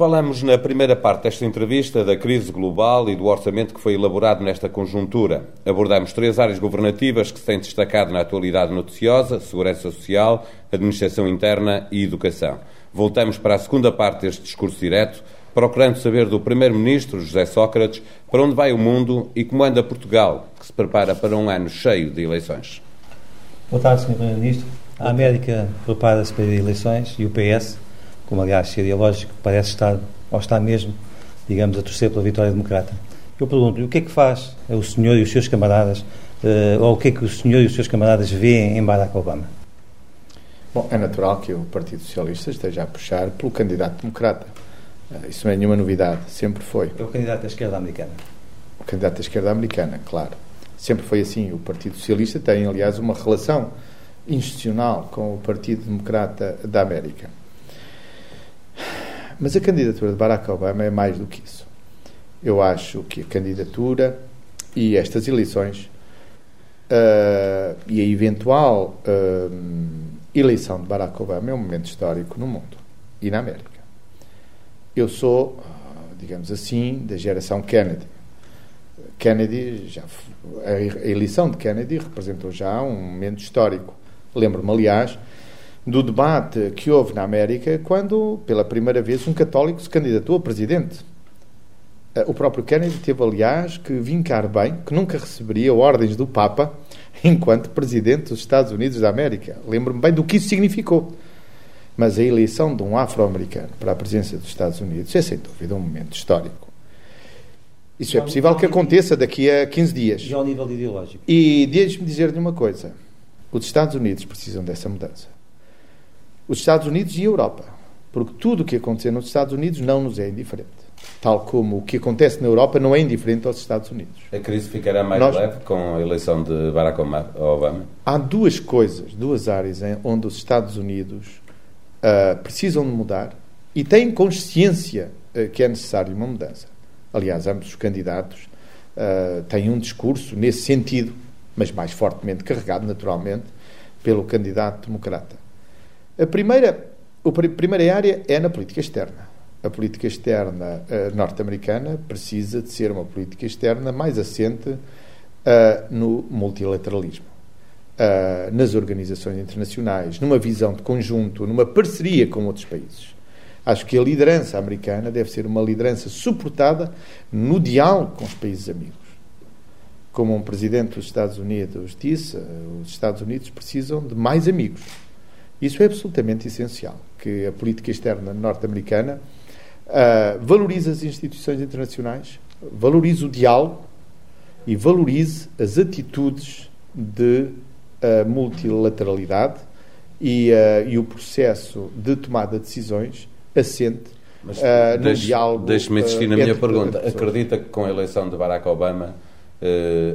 Falamos na primeira parte desta entrevista da crise global e do orçamento que foi elaborado nesta conjuntura. Abordamos três áreas governativas que se têm destacado na atualidade noticiosa: segurança social, administração interna e educação. Voltamos para a segunda parte deste discurso direto, procurando saber do Primeiro-Ministro, José Sócrates, para onde vai o mundo e como anda Portugal, que se prepara para um ano cheio de eleições. Boa tarde, Sr. Primeiro-Ministro. A América prepara-se para eleições e o PS como aliás seria lógico, parece estar, ou está mesmo, digamos, a torcer pela vitória democrata. Eu pergunto-lhe, o que é que faz o senhor e os seus camaradas, uh, ou o que é que o senhor e os seus camaradas veem em Barack Obama? Bom, é natural que o Partido Socialista esteja a puxar pelo candidato democrata. Uh, isso não é nenhuma novidade, sempre foi. É o candidato da esquerda americana. O candidato da esquerda americana, claro. Sempre foi assim. O Partido Socialista tem, aliás, uma relação institucional com o Partido Democrata da América. Mas a candidatura de Barack Obama é mais do que isso. Eu acho que a candidatura e estas eleições uh, e a eventual uh, eleição de Barack Obama é um momento histórico no mundo e na América. Eu sou, digamos assim, da geração Kennedy. Kennedy, já, a eleição de Kennedy representou já um momento histórico. Lembro-me, aliás, do debate que houve na América quando, pela primeira vez, um católico se candidatou a presidente. Eh, o próprio Kennedy teve, aliás, que vincar bem que nunca receberia ordens do Papa enquanto presidente dos Estados Unidos da América. Lembro-me bem do que isso significou. Mas a eleição de um afro-americano para a presidência dos Estados Unidos é, sem dúvida, um momento histórico. Isso é possível que aconteça daqui a 15 dias. E ao nível ideológico. E deixe-me dizer-lhe uma coisa. Os Estados Unidos precisam dessa mudança os Estados Unidos e a Europa. Porque tudo o que acontecer nos Estados Unidos não nos é indiferente. Tal como o que acontece na Europa não é indiferente aos Estados Unidos. A crise ficará mais Nós, leve com a eleição de Barack Obama? Há duas coisas, duas áreas onde os Estados Unidos uh, precisam de mudar e têm consciência uh, que é necessário uma mudança. Aliás, ambos os candidatos uh, têm um discurso nesse sentido, mas mais fortemente carregado, naturalmente, pelo candidato democrata. A primeira, a primeira área é na política externa. A política externa uh, norte-americana precisa de ser uma política externa mais assente uh, no multilateralismo, uh, nas organizações internacionais, numa visão de conjunto, numa parceria com outros países. Acho que a liderança americana deve ser uma liderança suportada no diálogo com os países amigos. Como um presidente dos Estados Unidos disse, os Estados Unidos precisam de mais amigos isso é absolutamente essencial, que a política externa norte-americana uh, valorize as instituições internacionais, valorize o diálogo e valorize as atitudes de uh, multilateralidade e, uh, e, o processo de tomada de decisões assente Mas, no deixe, diálogo. Deixe-me insistir na minha pergunta. Acredita que com a eleição de Barack Obama uh,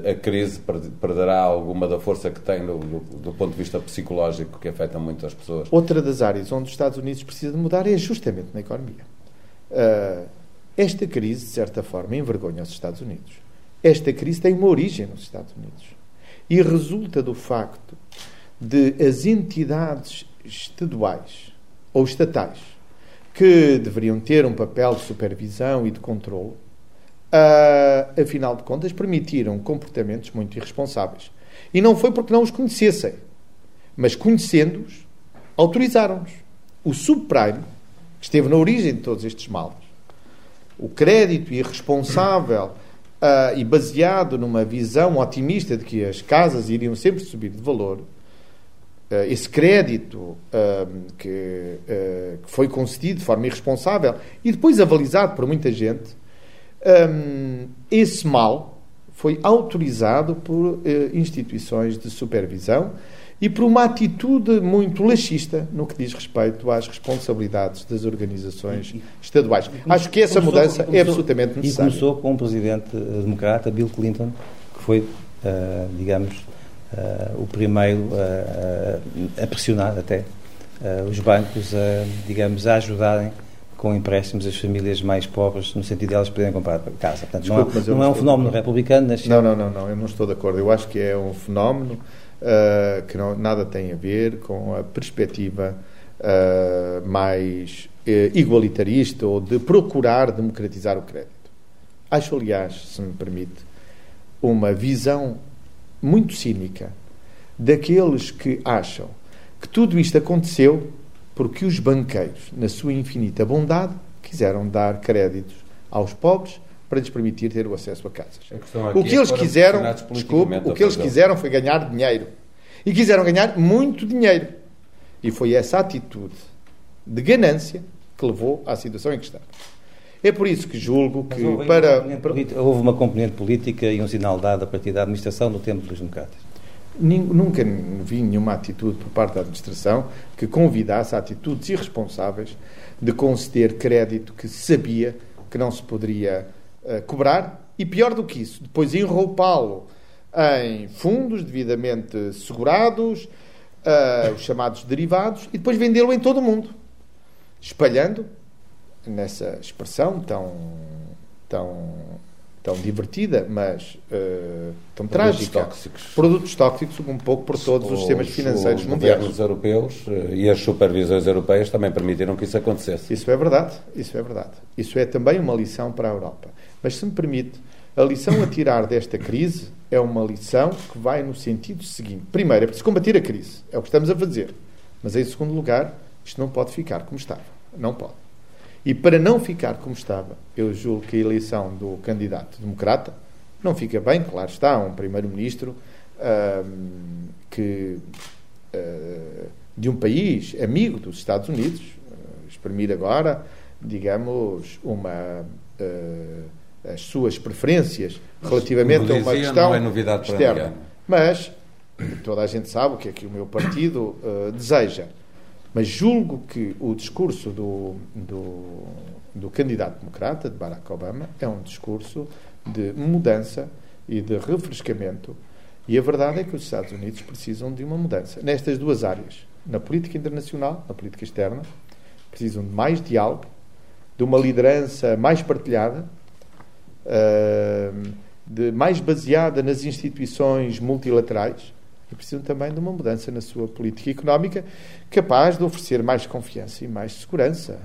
a crise perderá alguma da força que tem do, do, ponto de vista psicológico que afeta muito as pessoas. Outra das áreas onde os Estados Unidos precisa de mudar é justamente na economia. Uh, esta crise, de certa forma, envergonha os Estados Unidos. Esta crise tem uma origem nos Estados Unidos e resulta do facto de as entidades estaduais ou estatais que deveriam ter um papel de supervisão e de controle uh, afinal de contas, permitiram comportamentos muito irresponsáveis. E não foi porque não os conhecessem, mas conhecendo-os, autorizaram-nos. O subprime, que esteve na origem de todos estes males, o crédito irresponsável uh, e baseado numa visão otimista de que as casas iriam sempre subir de valor, uh, esse crédito uh, que, que, foi concedido de forma irresponsável e depois avalizado por muita gente, um, esse mal foi autorizado por uh, instituições de supervisão e por uma atitude muito laxista no que diz respeito às responsabilidades das organizações estaduais. Acho que essa começou, mudança é começou, é absolutamente necessária. E começou com um presidente eh, democrata, Bill Clinton, que foi, uh, digamos, uh, o primeiro uh, a pressionar até os bancos, a, digamos, a ajudarem com empréstimos as famílias mais pobres, no sentido de elas poderem comprar casa. Portanto, Desculpe, não, é, não é um fenómeno republicano. Nasceu... Não, não, não, não, eu não estou de acordo. Eu acho que é um fenómeno uh, que não, nada tem a ver com a perspectiva uh, mais eh, igualitarista ou de procurar democratizar o crédito. Acho, aliás, se me permite, uma visão muito cínica daqueles que acham que tudo isto aconteceu porque os banqueiros, na sua infinita bondade, quiseram dar créditos aos pobres para lhes permitir ter o acesso a casas. A o que é eles quiseram, desculpe, o que eles quiseram foi ganhar dinheiro. E quiseram ganhar muito dinheiro. E foi essa atitude de ganância que levou à situação em que está. É por isso que julgo que houve para... Uma houve uma componente política e um sinal dado a partir da administração no tempo dos democratas. Nunca vi nenhuma atitude por parte da administração que convidasse a atitudes irresponsáveis de conceder crédito que sabia que não se poderia uh, cobrar. E, pior do que isso, depois enroupá-lo em fundos devidamente segurados, uh, os chamados derivados, e depois vendê-lo em todo o mundo, espalhando, nessa expressão tão, tão, tão divertida, mas uh, tão produtos trágica. Tóxicos. Produtos tóxicos, um pouco por todos os, os sistemas financeiros os mundiais. Os europeus eh, e as supervisões europeias também permitiram que isso acontecesse. Isso é verdade, isso é verdade. Isso é também uma lição para a Europa. Mas se me permite, a lição a tirar desta crise é uma lição que vai no sentido seguinte. Primeiro, é preciso combater a crise. É o que estamos a fazer. Mas, em segundo lugar, isto não pode ficar como estava. Não pode. E para não ficar como estava, eu julgo que a eleição do candidato democrata não fica bem. Claro está, um primeiro-ministro que uh, de um país amigo dos Estados Unidos, uh, exprimir agora, digamos, uma... Uh, as suas preferências relativamente a uma questão não é novidade para externa. ninguém. Mas toda a gente sabe o que é que o meu partido deseja. Mas julgo que o discurso do, do, do candidato democrata, de Barack Obama, é um discurso de mudança e de refrescamento. E a verdade é que os Estados Unidos precisam de uma mudança nestas duas áreas. Na política internacional, na política externa, precisam de mais diálogo, de uma liderança mais partilhada, de, mais baseada nas instituições multilaterais e precisam também de uma mudança na sua política económica capaz de oferecer mais confiança e mais segurança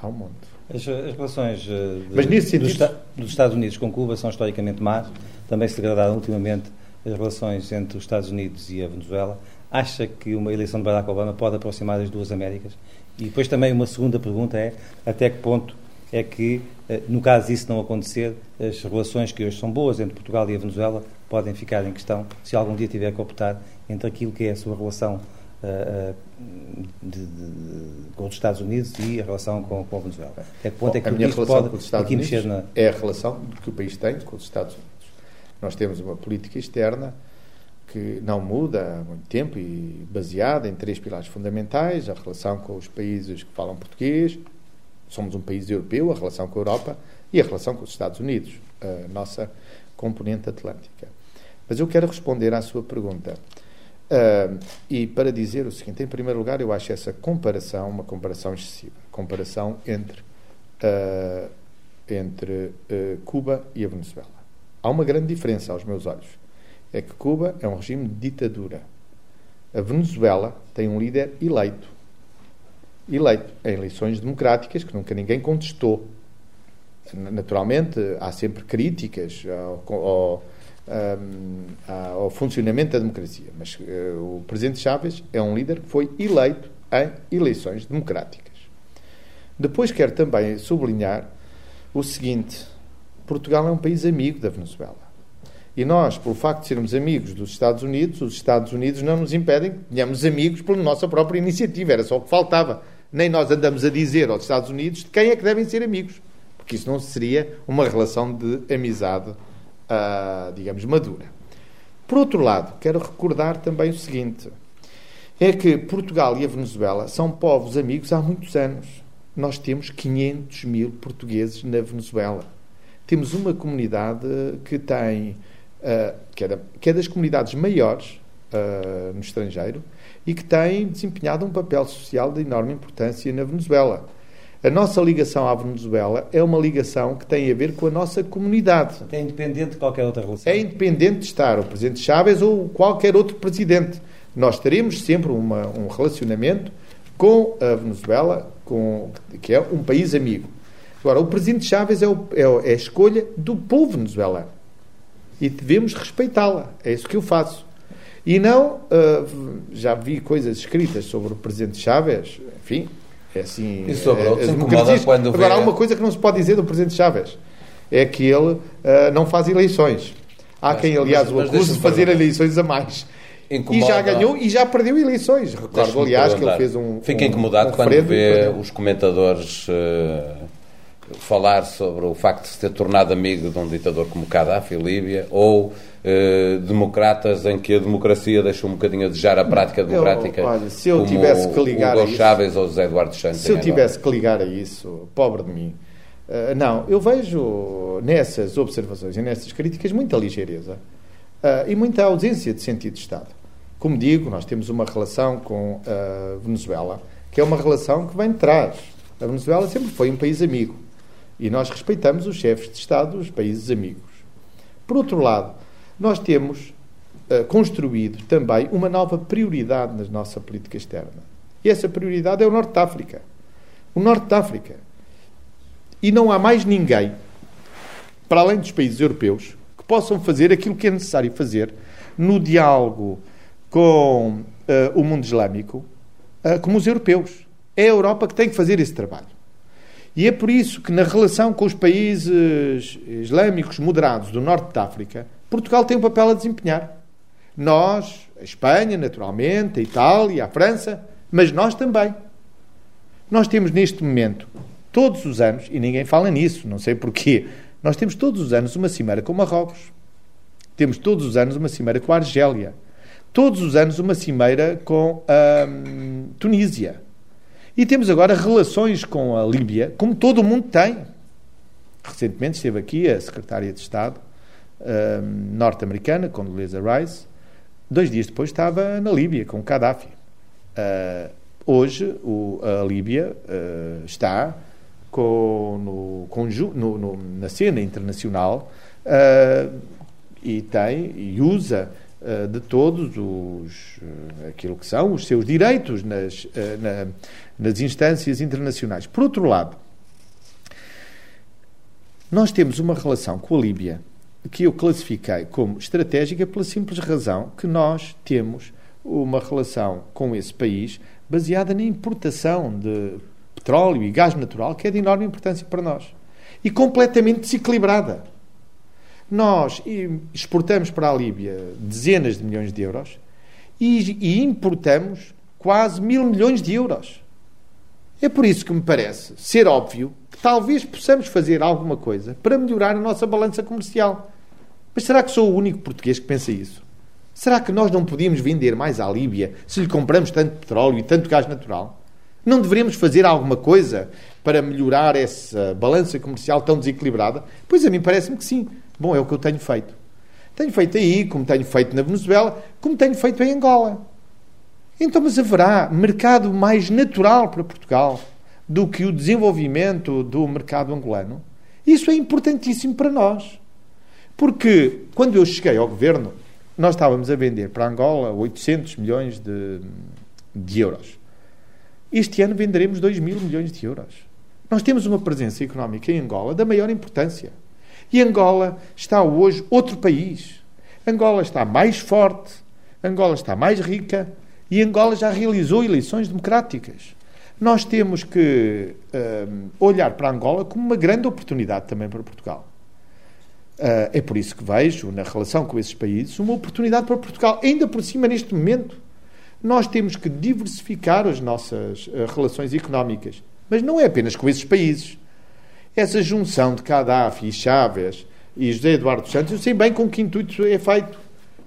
ao mundo. As, as relações de, Mas nesse sentido... dos, dos Estados Unidos com Cuba são historicamente más. Também se degradaram ultimamente as relações entre os Estados Unidos e a Venezuela. Acha que uma eleição de Barack Obama pode aproximar as duas Américas? E depois também uma segunda pergunta é até que ponto é que, eh, no caso disso não acontecer, as relações que hoje são boas entre Portugal e a Venezuela podem ficar em questão se algum dia tiver que optar entre aquilo que é a sua relação uh, de, de, com os Estados Unidos e a relação com, com a Venezuela. Até que ponto Bom, é que a minha relação pode com os Estados Unidos na... é a relação que o país tem com os Estados Unidos. Nós temos uma política externa que não muda há muito tempo e baseada em três pilares fundamentais: a relação com os países que falam português, somos um país europeu, a relação com a Europa e a relação com os Estados Unidos, a nossa componente atlântica. Mas eu quero responder à sua pergunta. Uh, e para dizer o seguinte, em primeiro lugar, eu acho essa comparação uma comparação excessiva. Comparação entre, uh, entre uh, Cuba e a Venezuela. Há uma grande diferença aos meus olhos. É que Cuba é um regime de ditadura. A Venezuela tem um líder eleito eleito em eleições democráticas que nunca ninguém contestou. Naturalmente, há sempre críticas ao, ao, ao funcionamento da democracia, mas uh, o presidente Chávez é um líder que foi eleito em eleições democráticas. Depois quero também sublinhar o seguinte: Portugal é um país amigo da Venezuela. E nós, pelo facto de sermos amigos dos Estados Unidos, os Estados Unidos não nos impedem que tenhamos amigos pela nossa própria iniciativa. Era só o que faltava nem nós andamos a dizer aos Estados Unidos de quem é que devem ser amigos, porque isso não seria uma relação de amizade, uh, digamos, madura. Por outro lado, quero recordar também o seguinte: é que Portugal e a Venezuela são povos amigos há muitos anos. Nós temos 500 mil portugueses na Venezuela. Temos uma comunidade que tem, uh, que, é da, que, é das comunidades maiores uh, no estrangeiro, e que tem desempenhado um papel social de enorme importância na Venezuela. A nossa ligação à Venezuela é uma ligação que tem a ver com a nossa comunidade. É independente de qualquer outra relação. É independente de estar o Presidente Chávez ou qualquer outro Presidente. Nós teremos sempre uma, um relacionamento com a Venezuela com, que é um país amigo. Agora, o presidente Chávez é, o, é, é a escolha do povo venezuelano. E devemos respeitá-la. É isso que eu faço. E não, uh, já vi coisas escritas sobre o presidente Chávez, enfim, é assim. E sobre é, outros incomoda quando Agora, há uma coisa que não se pode dizer do presidente Chávez: é que ele uh, não faz eleições. Há Mas- quem, aliás, mas- o mas acuse de fazer eleições a mais. Incomoda- E já ganhou e já perdeu eleições. Recordo, aliás, que ele fez um. Fica um, incomodado um quando vê os comentadores eh, falar sobre o facto de se ter tornado amigo de um ditador como Gaddafi, Líbia, ou eh, democratas em que a democracia deixa um bocadinho a desejar a prática democrática. olha, se eu tivesse que ligar o a Hugo isso- Chávez ou José Eduardo Santos. Se eu tivesse que ligar a isso, pobre de mim. Uh, não, eu vejo nessas observações e nessas críticas muita ligeireza uh, e muita ausência de sentido de Estado. Como digo, nós temos uma relação com a Venezuela que é uma relação que vem de trás. A Venezuela sempre foi um país amigo e nós respeitamos os chefes de Estado dos países amigos. Por outro lado, nós temos uh, construído também uma nova prioridade na nossa política externa. E essa prioridade é o Norte de África. O Norte de África. E não há mais ninguém, para além dos países europeus, que possam fazer aquilo que é necessário fazer no diálogo com uh, o mundo islâmico, uh, como os europeus. É a Europa que tem que fazer esse trabalho. E é por isso que, na relação com os países islâmicos moderados do norte de África, Portugal tem um papel a desempenhar. Nós, a Espanha, naturalmente, a Itália, a França, mas nós também. Nós temos neste momento, todos os anos, e ninguém fala nisso, não sei porquê, nós temos todos os anos uma cimeira com Marrocos. Temos todos os anos uma cimeira com a Argélia. Todos os anos uma cimeira com a hum, Tunísia. E temos agora relações com a Líbia, como todo o mundo tem. Recentemente esteve aqui a secretária de Estado hum, norte-americana, Condoleezza Rice. Dois dias depois estava na Líbia, com Gaddafi. Uh, hoje o- a Líbia uh, está com, no, no- no- na cena internacional uh, e tem e usa de todos os aquilo que são os seus direitos nas, na- nas instâncias internacionais. Por outro lado, nós temos uma relação com a Líbia que eu classifiquei como estratégica pela simples razão que nós temos uma relação com esse país baseada na importação de petróleo e gás natural, que é de enorme importância para nós. E completamente desequilibrada. Nós exportamos para a Líbia dezenas de milhões de euros e, importamos quase mil milhões de euros. É por isso que me parece ser óbvio talvez possamos fazer alguma coisa para melhorar a nossa balança comercial. Mas será que sou o único português que pensa isso? Será que nós não podíamos vender mais à Líbia se lhe compramos tanto petróleo e tanto gás natural? Não deveríamos fazer alguma coisa para melhorar essa balança comercial tão desequilibrada? Pois a mim parece-me que sim. Bom, é o que eu tenho feito. Tenho feito aí, como tenho feito na Venezuela, como tenho feito em Angola. Então, mas haverá mercado mais natural para Portugal do que o desenvolvimento do mercado angolano? Isso é importantíssimo para nós. Porque quando eu cheguei ao governo, nós estávamos a vender para Angola 800 milhões de, de euros. Este ano venderemos 2 mil milhões de euros. Nós temos uma presença económica em Angola da maior importância. E Angola está hoje outro país. Angola está mais forte, Angola está mais rica e Angola já realizou eleições democráticas. Nós temos que hum, olhar para Angola como uma grande oportunidade também para Portugal. Uh, é por isso que vejo, na relação com esses países, uma oportunidade para Portugal. Ainda por cima, neste momento, nós temos que diversificar as nossas uh, relações económicas. Mas não é apenas com esses países. Essa junção de Gaddafi e Chávez e José Eduardo Santos, eu sei bem com que intuito é feito.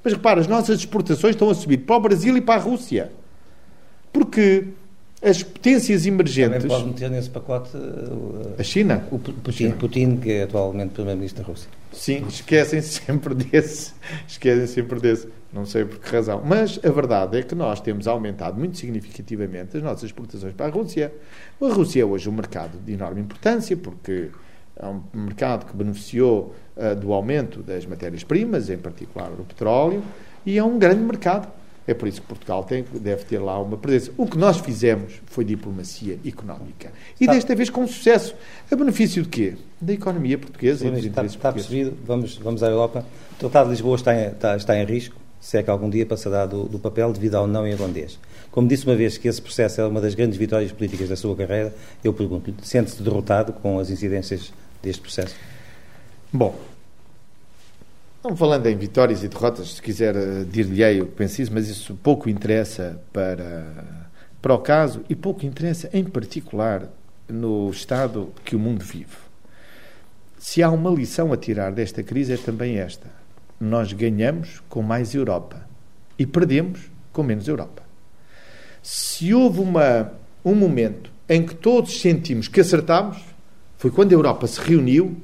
Mas repara, as nossas exportações estão a subir para o Brasil e para a Rússia. Porque as potências emergentes. Também pode meter nesse pacote uh, A China? o Pu- Putin, Putin, que é atualmente Primeiro-Ministro da Rússia. Sim, esquecem sempre desse. Esquecem sempre desse. Não sei por que razão. Mas a verdade é que nós temos aumentado muito significativamente as nossas exportações para a Rússia. A Rússia é hoje um mercado de enorme importância, porque é um mercado que beneficiou uh, do aumento das matérias-primas, em particular o petróleo, e é um grande mercado. É por isso que Portugal tem, deve ter lá uma presença. O que nós fizemos foi diplomacia económica. E está, desta vez com sucesso. A benefício de quê? Da economia portuguesa e dos interesses está, está percebido. Vamos, vamos à Europa. O Tratado de Lisboa está em, está, está em risco, se é que algum dia passará do, do papel devido ao não irlandês. Como disse uma vez que esse processo é uma das grandes vitórias políticas da sua carreira, eu pergunto-lhe, sente-se derrotado com as incidências deste processo? Bom, não falando em vitórias e derrotas, se quiser uh, dir-lhe o que penso isso, mas isso pouco interessa para, para o caso e pouco interessa, em particular, no estado que o mundo vive. Se há uma lição a tirar desta crise é também esta. Nós ganhamos com mais Europa e perdemos com menos Europa. Se houve uma, um momento em que todos sentimos que acertámos, foi quando a Europa se reuniu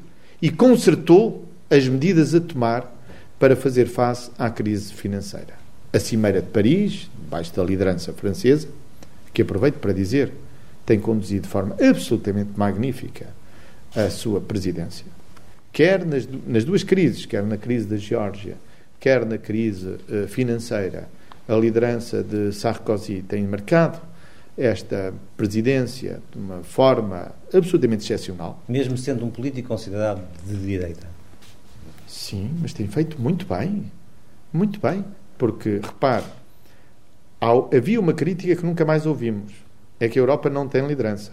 e consertou as medidas a tomar para fazer face à crise financeira. A Cimeira de Paris, debaixo da liderança francesa, que aproveito para dizer, tem conduzido de forma absolutamente magnífica a sua presidência. Quer nas, nas duas crises, quer na crise da Geórgia, quer na crise uh, financeira, a liderança de Sarkozy tem marcado esta presidência de uma forma absolutamente excepcional. Mesmo sendo um político considerado de direita? Sim, mas tem feito muito bem. Muito bem. Porque, repare, havia uma crítica que nunca mais ouvimos. É que a Europa não tem liderança.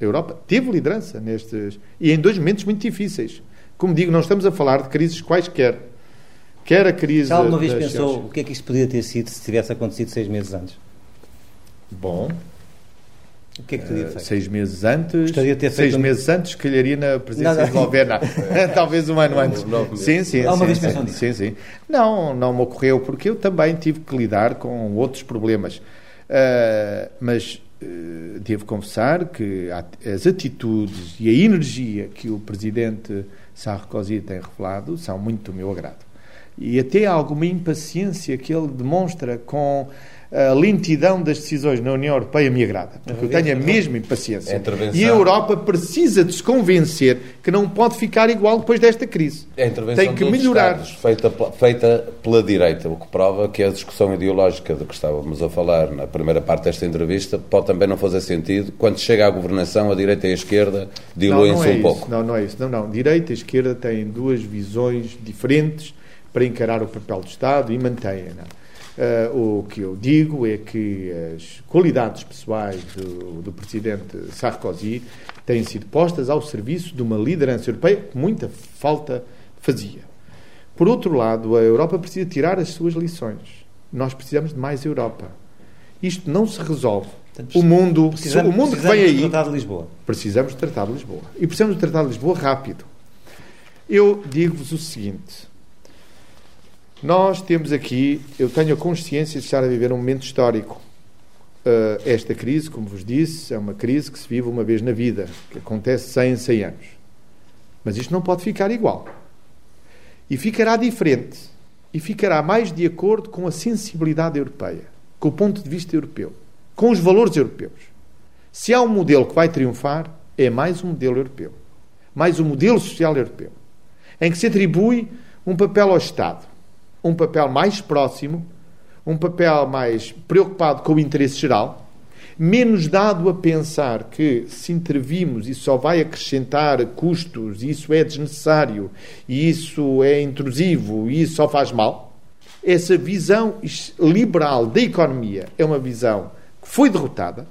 A Europa teve liderança nestes. E em dois momentos muito difíceis. Como digo, não estamos a falar de crises quaisquer. Quer a crise. Já alguma vez pensou o que é que isto poderia ter sido se tivesse acontecido seis meses antes? Bom, o que é que teria feito? Seis meses antes. Gostaria de ter feito. Seis meses antes, calharia na presidência eslovena. Talvez um ano antes. Sim, sim. Há uma sim, vez sim? Sim, sim. Não, não me ocorreu, porque eu também tive que lidar com outros problemas. Uh, mas uh, devo confessar que as atitudes e a energia que o presidente Sarkozy tem revelado são muito do meu agrado. E até alguma impaciência que ele demonstra com a lentidão das decisões na União Europeia me agrada, porque eu tenho a mesma impaciência. A e a Europa precisa de se convencer que não pode ficar igual depois desta crise. A intervenção Tem que melhorar. Estados, feita, feita pela direita, o que prova que a discussão ideológica de que estávamos a falar na primeira parte desta entrevista pode também não fazer sentido. Quando chega à governação, a direita e a esquerda diluem-se é um pouco. Não, não é isso. Não, não. Direita e esquerda têm duas visões diferentes para encarar o papel do Estado e mantêm-na. Uh, o que eu digo é que as qualidades pessoais do, do presidente Sarkozy têm sido postas ao serviço de uma liderança europeia que muita falta fazia. Por outro lado, a Europa precisa tirar as suas lições. Nós precisamos de mais Europa. Isto não se resolve. o mundo, o mundo que vem aí. Do Tratado de Lisboa. Precisamos do Tratado de Lisboa. E precisamos do Tratado de Lisboa rápido. Eu digo-vos o seguinte: nós temos aqui, eu tenho a consciência de estar a viver um momento histórico. Uh, esta crise, como vos disse, é uma crise que se vive uma vez na vida, que acontece 100 em 100 anos. Mas isto não pode ficar igual. E ficará diferente. E ficará mais de acordo com a sensibilidade europeia, com o ponto de vista europeu, com os valores europeus. Se há um modelo que vai triunfar, é mais um modelo europeu. Mais um modelo social europeu. Em que se atribui um papel ao Estado um papel mais próximo, um papel mais preocupado com o interesse geral, menos dado a pensar que se intervimos isso só vai acrescentar custos, isso é desnecessário, isso é intrusivo, e isso só faz mal. Essa visão liberal da economia é uma visão que foi derrotada,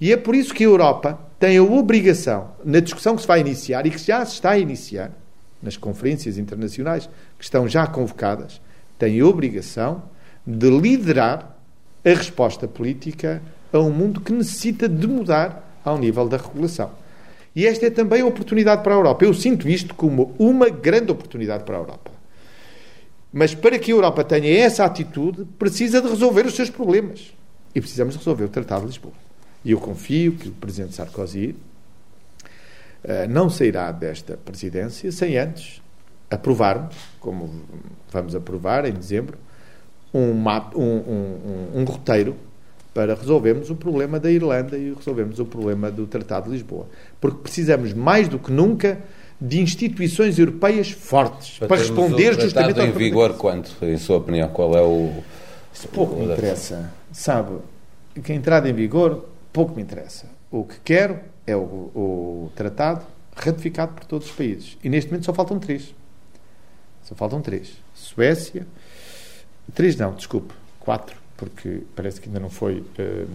e é por isso que a Europa tem a obrigação, na discussão que se vai iniciar e que já se está a iniciar, nas conferências internacionais que estão já convocadas, tem a obrigação de liderar a resposta política a um mundo que necessita de mudar ao nível da regulação. E esta é também a oportunidade para a Europa. Eu sinto isto como uma grande oportunidade para a Europa. Mas para que a Europa tenha essa atitude, precisa de resolver os seus problemas. E precisamos resolver o Tratado de Lisboa. E eu confio que o Presidente Sarkozy uh, não sairá desta presidência sem antes aprovarmos, como vamos aprovar em dezembro, um, mapa, um, um, um, roteiro para resolvermos o problema da Irlanda e resolvermos o problema do Tratado de Lisboa. Porque precisamos, mais do que nunca, de instituições europeias fortes para, para responder justamente ao em vigor quanto, em sua opinião, qual é o Isso pouco me interessa. Sabe, que a entrada em vigor, pouco me interessa. O que quero é o, o tratado ratificado por todos os países. E neste momento só faltam três. Só faltam três. Suécia. Três não, desculpe. Quatro, porque parece que ainda não foi uh,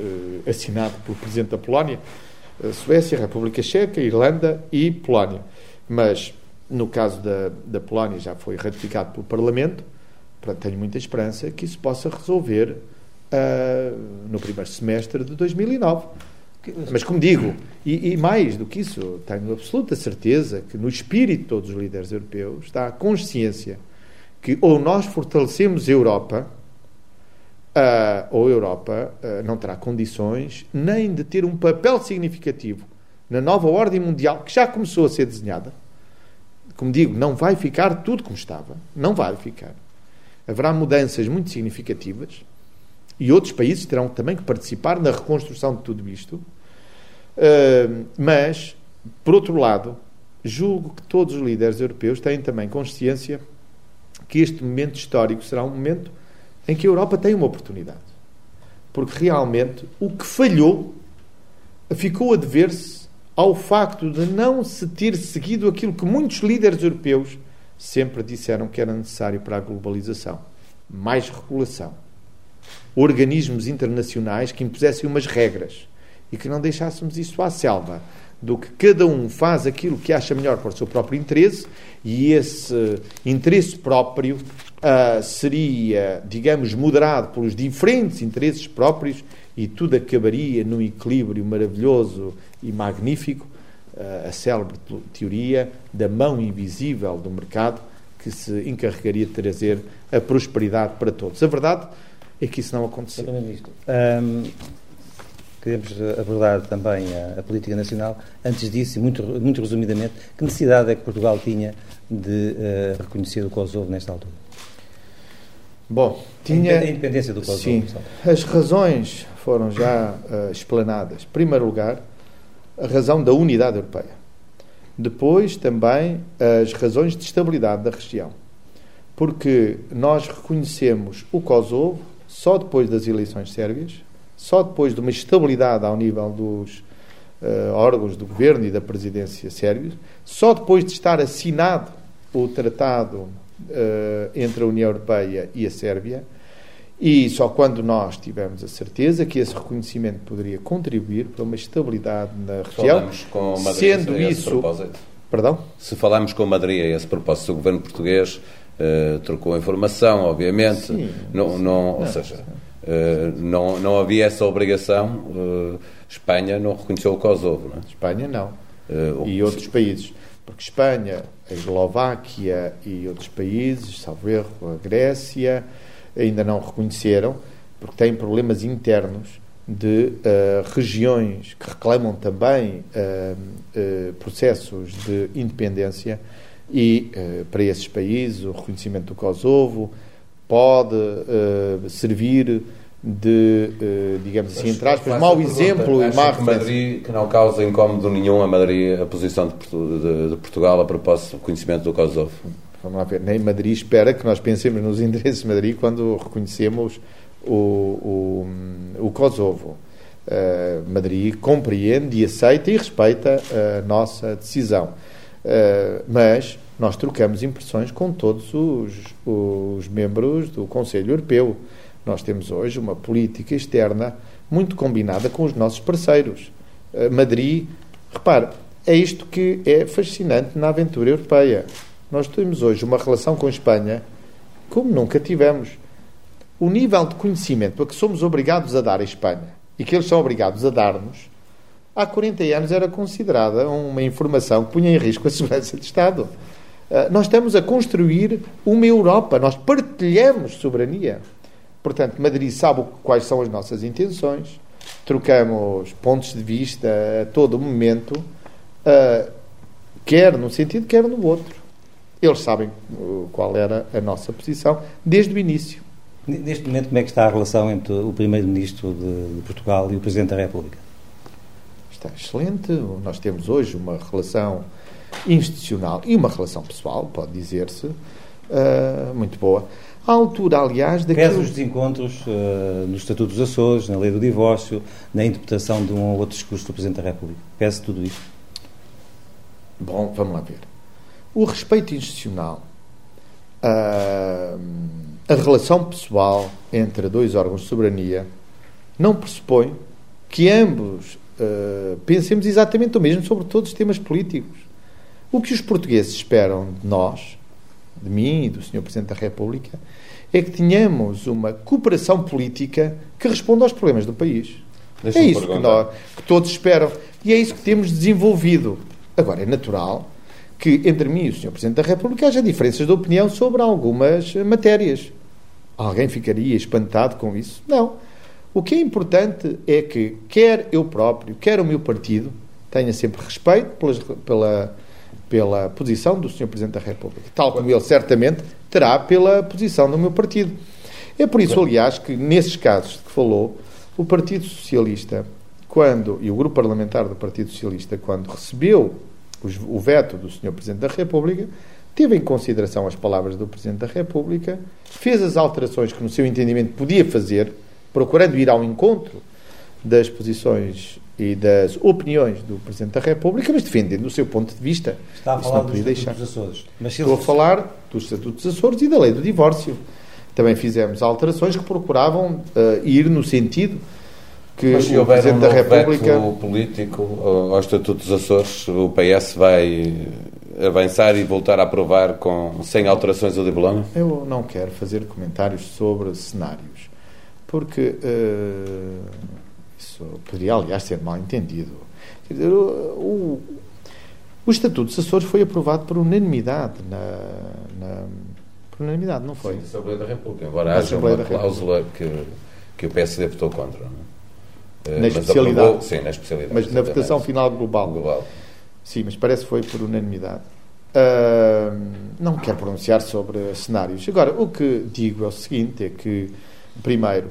uh, assinado pelo Presidente da Polónia. Uh, Suécia, República Checa, Irlanda e Polónia. Mas, no caso da, da Polónia, já foi ratificado pelo Parlamento. Portanto, tenho muita esperança que isso possa resolver no primeiro semestre de 2009. Mas, como digo, e, e, mais do que isso, tenho absoluta certeza que no espírito de todos os líderes europeus está a consciência que ou nós fortalecemos a Europa, uh, ou a Europa uh, não terá condições nem de ter um papel significativo na nova ordem mundial que já começou a ser desenhada. Como digo, não vai ficar tudo como estava. Não vai ficar. Haverá mudanças muito significativas e outros países terão também que participar na reconstrução de tudo isto. Mas, por outro lado, julgo que todos os líderes europeus têm também consciência que este momento histórico será um momento em que a Europa tem uma oportunidade. Porque realmente o que falhou ficou a dever-se ao facto de não se ter seguido aquilo que muitos líderes europeus sempre disseram que era necessário para a globalização: mais regulação. Organismos internacionais que impusessem umas regras e que não deixássemos isso à selva, do que cada um faz aquilo que acha melhor para o seu próprio interesse e esse interesse próprio uh, seria, digamos, moderado pelos diferentes interesses próprios e tudo acabaria num equilíbrio maravilhoso e magnífico, uh, a célebre teoria da mão invisível do mercado que se encarregaria de trazer a prosperidade para todos. A verdade é que isso não aconteceu. Um, queremos abordar também a, a, política nacional. Antes disso, e muito, muito resumidamente, que necessidade é que Portugal tinha de uh, reconhecer o Kosovo nesta altura? Bom, tinha... A independência do Kosovo. Sim, as razões foram já uh, explanadas. Em primeiro lugar, a razão da unidade europeia. Depois, também, as razões de estabilidade da região. Porque nós reconhecemos o Kosovo só depois das eleições sérvias, só depois de uma estabilidade ao nível dos uh, órgãos do governo e da presidência sérvios, só depois de estar assinado o tratado uh, entre a União Europeia e a Sérvia, e só quando nós tivemos a certeza que esse reconhecimento poderia contribuir para uma estabilidade na região, com Madrid sendo isso, propósito. perdão, se falamos com Madrid a esse propósito, o governo português Uh, trocou informação, obviamente. Sim, não, não, não, ou seja, uh, não, não havia essa obrigação. Uh, Espanha não reconheceu o Kosovo. Não é? Espanha não. e outros países. Porque Espanha, a Eslováquia e outros países, salvo erro, a Grécia, ainda não reconheceram, porque têm problemas internos de regiões que reclamam também processos de independência e, uh, para esses países, o reconhecimento do Kosovo pode uh, servir de, uh, digamos assim, entre aspas, mau exemplo e má que Madrid, que não causa incómodo nenhum a Madrid a posição de, de, de, Portugal a propósito do reconhecimento do Kosovo? Vamos lá ver. Nem Madrid espera que nós pensemos nos interesses de Madrid quando reconhecemos o, o, o Kosovo. Uh, Madrid compreende e aceita e respeita a nossa decisão. Uh, mas nós trocamos impressões com todos os, os membros do Conselho Europeu. Nós temos hoje uma política externa muito combinada com os nossos parceiros. Uh, Madrid, repare, é isto que é fascinante na aventura europeia. Nós temos hoje uma relação com a Espanha como nunca tivemos. O nível de conhecimento a que somos obrigados a dar à Espanha e que eles são obrigados a dar-nos há 40 anos era considerada uma informação que punha em risco a segurança de Estado. Uh, nós estamos a construir uma Europa, nós partilhamos soberania. Portanto, Madrid sabe quais são as nossas intenções, trocamos pontos de vista a todo momento, uh, quer num sentido, quer no outro. Eles sabem qual era a nossa posição desde o início. Neste momento, como é que está a relação entre o Primeiro-Ministro de Portugal e o Presidente da República? está excelente. Nós temos hoje uma relação institucional e uma relação pessoal, pode dizer-se, uh, muito boa. À altura, aliás, daquilo... Pese os desencontros uh, no Estatuto dos Açores, na lei do divórcio, na interpretação de um ou outro discurso do Presidente da República. Pese tudo isso? Bom, vamos lá ver. O respeito institucional, uh, a relação pessoal entre dois órgãos de soberania, não pressupõe que ambos uh, pensemos exatamente o mesmo sobre todos os temas políticos. O que os portugueses esperam de nós, de mim e do Sr. Presidente da República, é que tenhamos uma cooperação política que responda aos problemas do país. É isso que, nós, que todos esperam. E é isso que temos desenvolvido. Agora, é natural que entre mim e o Sr. Presidente da República haja diferenças de opinião sobre algumas matérias. Alguém ficaria espantado com isso? Não. O que é importante é que, quer eu próprio, quer o meu partido, tenha sempre respeito pelas, pela, pela posição do Sr. Presidente da República, tal como ele certamente terá pela posição do meu partido. É por isso, aliás, que nesses casos que falou, o Partido Socialista, quando, e o grupo parlamentar do Partido Socialista, quando recebeu o veto do Sr. Presidente da República, teve em consideração as palavras do Presidente da República, fez as alterações que, no seu entendimento, podia fazer, procurando ir ao encontro das posições e das opiniões do Presidente da República, mas defendendo o seu ponto de vista. Está a falar dos deixar. dos Açores. Mas Estou a falar dos Estatutos Açores e da lei do divórcio. Também fizemos alterações que procuravam uh, ir no sentido que mas se o Presidente um da República... o político ao Estatuto dos Açores, o PS vai avançar e voltar a aprovar com, sem alterações o diploma? Eu não quero fazer comentários sobre cenários porque uh, isso poderia, aliás, ser mal entendido. Dizer, o, o, Estatuto dos Açores foi aprovado por unanimidade na, na por unanimidade, não foi? Sim, na Assembleia da República, embora haja uma cláusula que, que o PSD votou contra. Não é? Na especialidade. Aprovou, sim, na especialidade. Mas na votação final global. global. Sim, mas parece que foi por unanimidade. Uh, não quero pronunciar sobre cenários. Agora, o que digo é o seguinte: é que, primeiro,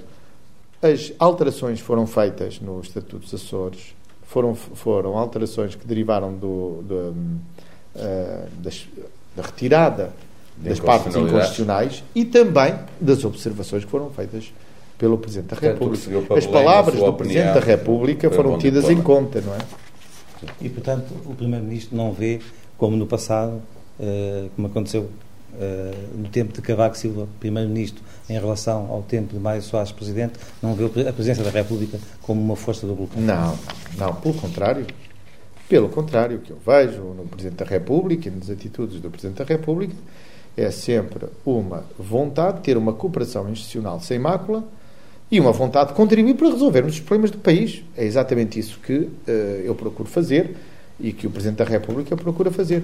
as alterações foram feitas no Estatuto dos Açores, foram, foram alterações que derivaram do, do uh, das, da retirada das partes inconstitucionais e também das observações que foram feitas pelo Presidente da República. As palavras do Presidente da República foram tidas em conta, não é? E, portanto, o Primeiro-Ministro não vê, como no passado, uh, como aconteceu no tempo de Cavaco Silva, Primeiro-Ministro, em relação ao tempo de Mário Soares, Presidente, não vê a presidência da República como uma força do bloco? Não, não, pelo contrário. Pelo contrário, o que eu vejo no Presidente da República e nas atitudes do Presidente da República é sempre uma vontade de ter uma cooperação institucional sem mácula e uma vontade de contribuir para resolvermos os problemas do país. É exatamente isso que uh, eu procuro fazer e que o Presidente da República procura fazer.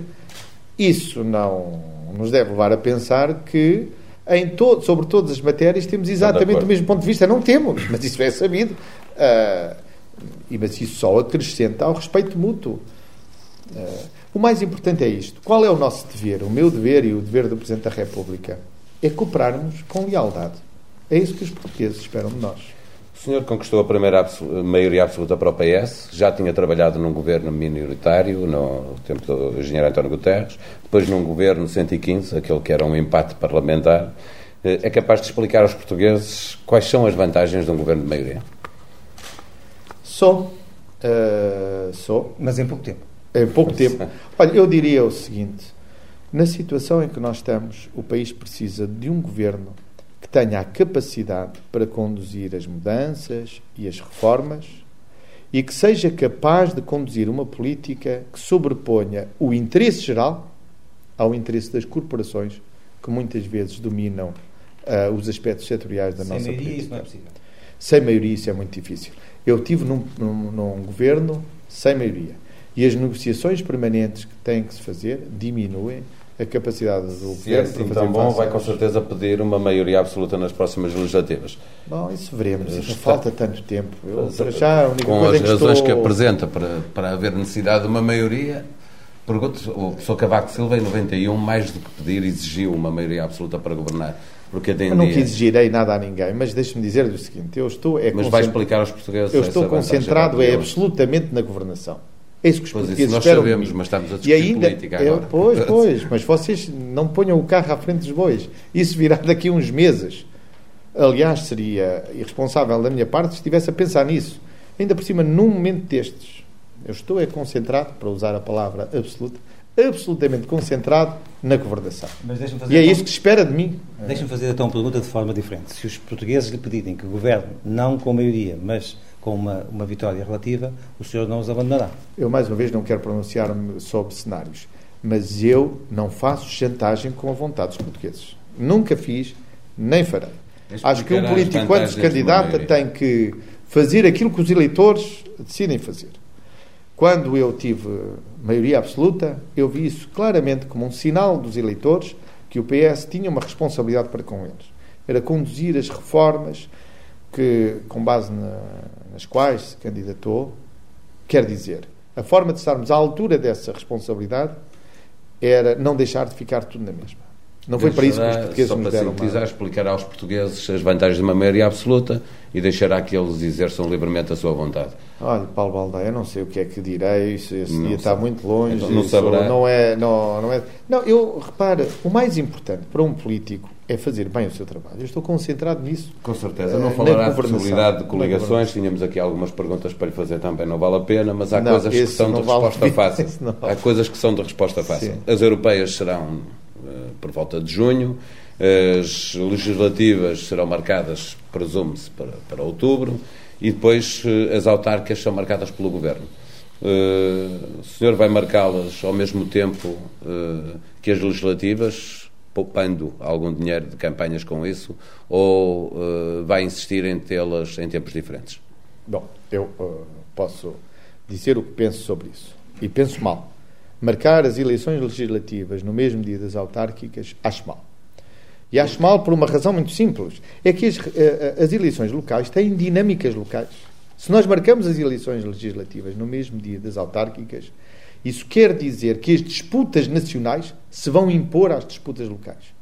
Isso não nos deve levar a pensar que em todo, sobre todas as matérias temos exatamente o mesmo ponto de vista. Não temos, mas isso é sabido. Uh, e, mas isso só acrescenta ao respeito mútuo. Uh, o mais importante é isto. Qual é o nosso dever? O meu dever e o dever do Presidente da República é cooperarmos com lealdade. É isso que os portugueses esperam de nós. O senhor conquistou a primeira maioria absoluta para o PS, já tinha trabalhado num governo minoritário, no tempo do engenheiro António Guterres, depois num governo 115, aquele que era um empate parlamentar. Eh, é capaz de explicar aos portugueses quais são as vantagens de um governo de maioria? Sou. Uh, sou. Mas em pouco tempo. Em pouco tempo. Olha, eu diria o seguinte: na situação em que nós estamos, o país precisa de um governo que tenha a capacidade para conduzir as mudanças e as reformas e que seja capaz de conduzir uma política que sobreponha o interesse geral ao interesse das corporações que muitas vezes dominam uh, os aspectos setoriais da Sem nossa maioria, política. Isso não é possível. Sem maioria isso é muito difícil. Eu tive num, num, num governo sem maioria e as negociações permanentes que têm que se fazer diminuem a capacidade do Se é assim tão bom, vai com certeza pedir uma maioria absoluta nas próximas legislativas. Bom, isso veremos. Isso falta tanto tempo. Eu, já, a única com coisa as que razões estou... que apresenta para, para haver necessidade de uma maioria, pergunto, o professor Cavaco Silva, em 91, mais do que pedir, exigiu uma maioria absoluta para governar. Porque eu não que exigirei nada a ninguém, mas deixe-me dizer-lhe o seguinte: eu estou. É mas vai explicar aos portugueses. Eu estou concentrado é absolutamente na governação. É isso que os pois portugueses isso nós esperam. sabemos, mas estamos a discutir e ainda, política eu- agora. pois, pois, mas vocês não ponham o carro à frente dos bois. Isso virá daqui a uns meses. Aliás, seria irresponsável da minha parte se estivesse a pensar nisso. Ainda por cima, num momento destes, eu estou é concentrado, para usar a palavra absoluta, absolutamente concentrado na governação. Mas deixa-me fazer E é então- isso que se espera de mim. Deixa-me fazer então uma pergunta de forma diferente. Se os portugueses lhe pedirem que governe, não com maioria, mas com uma, uma vitória relativa, o senhor não os abandonará. Eu, mais uma vez, não quero pronunciar-me sobre cenários, mas eu não faço chantagem com a vontade dos portugueses. Nunca fiz, nem farei. Acho que um político, quando se candidata, tem que fazer aquilo que os eleitores decidem fazer. Quando eu tive maioria absoluta, eu vi isso claramente como um sinal dos eleitores que o PS tinha uma responsabilidade para com eles. Era conduzir as reformas que, com base na- nas quais se candidatou, quer dizer, a forma de estarmos à altura dessa responsabilidade era não deixar de ficar tudo na mesma. Não foi para isso que os portugueses só nos para deram sintetizar, uma... explicará aos portugueses as vantagens de uma maioria absoluta e deixará que eles exerçam livremente a sua vontade. Olha, Paulo Baldaia, eu não sei o que é que direi, isso, esse Não dia está sabe. muito longe. Então não isso saberá. Não é, não, não é. Não, eu repara, o mais importante para um político é fazer bem o seu trabalho. Eu estou concentrado nisso. Com certeza. Eh, Não na falará de possibilidade de coligações. Tínhamos aqui algumas perguntas para lhe fazer também. Não vale a pena, mas há Não, coisas que são de vale resposta fácil. Há coisas que são de resposta fácil. Sim. As europeias serão eh, por volta de junho. As legislativas serão marcadas, presume-se, para, para outubro. E depois eh, as autárquicas são marcadas pelo Governo. Eh, o senhor vai marcá-las ao mesmo tempo eh, que as legislativas, poupando algum dinheiro de campanhas com isso, ou eh, vai insistir em tê-las em tempos diferentes? Bom, eu eh, posso dizer o que penso sobre isso. E penso mal. Marcar as eleições legislativas no mesmo dia das autárquicas, acho mal. E acho mal por uma razão muito simples. É que as, eh, as eleições locais têm dinâmicas locais. Se nós marcamos as eleições legislativas no mesmo dia das autárquicas, isso quer dizer que as disputas nacionais se vão impor às disputas locais.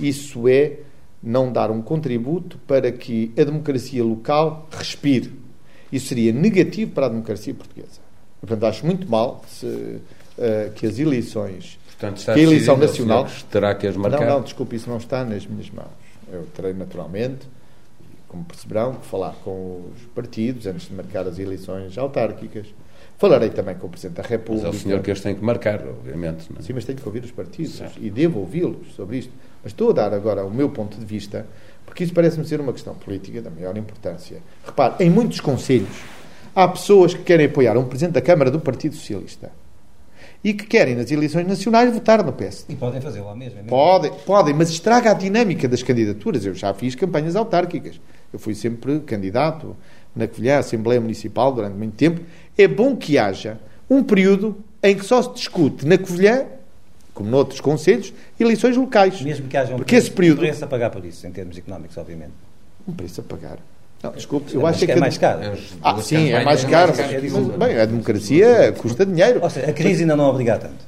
Isso é não dar um contributo para que a democracia local respire. Isso seria negativo para a democracia portuguesa. Portanto, acho muito mal se, eh, que as eleições Portanto, está que a eleição nacional. terá que as marcar. Não, não, desculpe, isso não está nas minhas mãos. Eu terei naturalmente, como perceberão, que falar com os partidos antes de marcar as eleições autárquicas. Falarei também com o Presidente da Mas República. é o senhor que as tem que marcar, obviamente. não é? Sim, mas tenho que ouvir os partidos Certo. e devo ouvi-los sobre isto. Mas estou a dar agora o meu ponto de vista, porque isso parece-me ser uma questão política da maior importância. Repare, em muitos conselhos há pessoas que querem apoiar um Presidente da Câmara do Partido Socialista e que querem, nas eleições nacionais, votar no PSD. E podem fazê-lo mesmo. é mesmo? Podem, podem, mas estraga a dinâmica das candidaturas. Eu já fiz campanhas autárquicas. Eu fui sempre candidato na Covilhã, Assembleia Municipal, durante muito tempo. É bom que haja um período em que só se discute na Covilhã, como noutros conselhos, eleições locais. Mesmo que haja um Porque preço, esse período- um preço a pagar por isso, em termos económicos, obviamente. Um preço a pagar. Não, desculpe, É eu mais- acho que... é mais caro. Ah, duas sim, é mais são caro. mas, bem, a democracia custa dinheiro. Ou seja, a crise ainda não obriga a tanto.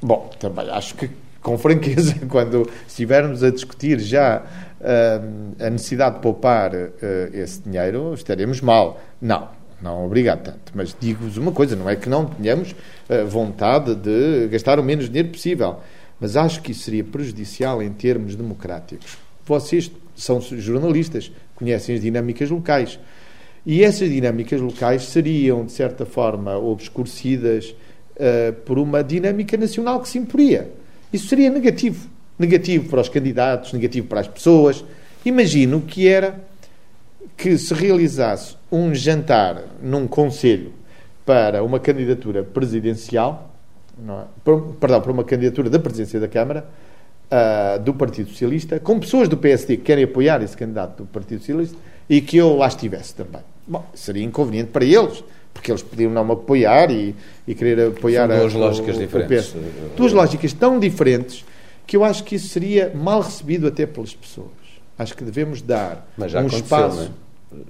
Bom, também acho que, com franqueza, quando estivermos a discutir já a necessidade de poupar eh, esse dinheiro, estaremos mal. Não, não obrigado tanto. Mas digo-vos uma coisa: não é que não tenhamos eh, vontade de gastar o menos dinheiro possível. Mas acho que isso seria prejudicial em termos democráticos. Vocês são jornalistas, conhecem as dinâmicas locais. E essas dinâmicas locais seriam, de certa forma, obscurecidas eh, por uma dinâmica nacional que se imporia. Isso seria negativo. Negativo para os candidatos, negativo para as pessoas. Imagino que era que se realizasse um jantar num conselho para uma candidatura presidencial, não é? Perdão, para uma candidatura da presidência da Câmara, ah, do Partido Socialista, com pessoas do PSD que querem apoiar esse candidato do Partido Socialista e que eu lá estivesse também. Bom, seria inconveniente para eles, porque eles podiam não me apoiar e, e querer apoiar São duas a- lógicas o- o diferentes. PS. Duas lógicas tão diferentes que eu acho que isso seria mal recebido até pelas pessoas. Acho que devemos dar Mas já um espaço não é?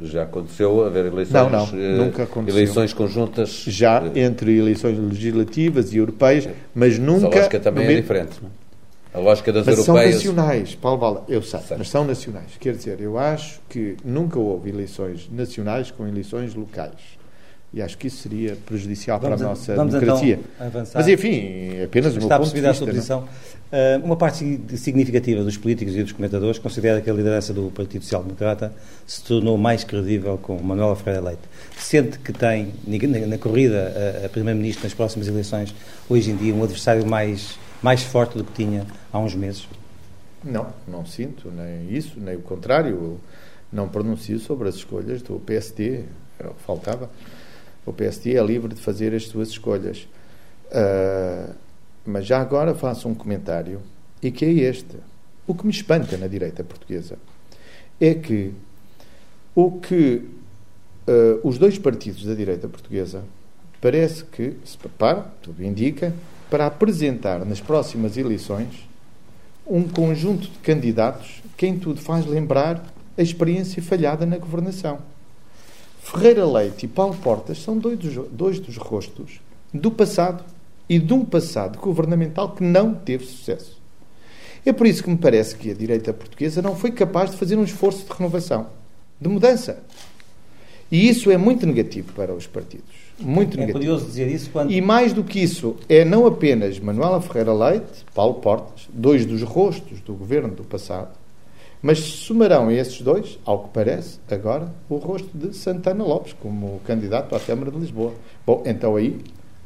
Já aconteceu haver eleições, Não, não, eh, nunca aconteceu. eleições conjuntas. já eh, entre eleições legislativas e europeias, mas mas nunca. a lógica também no é diferente. é? A lógica das Mas são europeias. nacionais, Paulo Vala, eu sei, Certo. mas são nacionais. Quer dizer, eu acho que nunca houve eleições nacionais com eleições locais. E acho que isso seria prejudicial vamos para a nossa vamos democracia. Então avançar. Mas, enfim, é apenas o meu Está ponto de percebida a vista. sua não? posição. Uh, uma parte significativa dos políticos e dos comentadores considera que a liderança do Partido Social Democrata se tornou mais credível com Manuela Ferreira Leite. Sente que tem, na, na corrida a, a Primeiro-Ministro nas próximas eleições, hoje em dia, um adversário mais, mais forte do que tinha há uns meses? Não, não sinto nem isso, nem o contrário. Eu não pronuncio sobre as escolhas do PSD. Que faltava. O PSD é livre de fazer as suas escolhas. Uh, mas já agora faço um comentário, e que é este. O que me espanta na direita portuguesa é que o que uh, os dois partidos da direita portuguesa parece que se preparam, tudo indica, para apresentar nas próximas eleições um conjunto de candidatos que em tudo faz lembrar a experiência falhada na governação. Ferreira Leite e Paulo Portas são dois dos, dois dos rostos do passado e de um passado governamental que não teve sucesso. É por isso que me parece que a direita portuguesa não foi capaz de fazer um esforço de renovação, de mudança. E isso é muito negativo para os partidos. Muito é negativo. curioso dizer isso quando... E mais do que isso, é não apenas Manuela Ferreira Leite, Paulo Portas, dois dos rostos do governo do passado, mas somarão a esses dois, ao que parece, agora, o rosto de Santana Lopes, como candidato à Câmara de Lisboa. Bom, então aí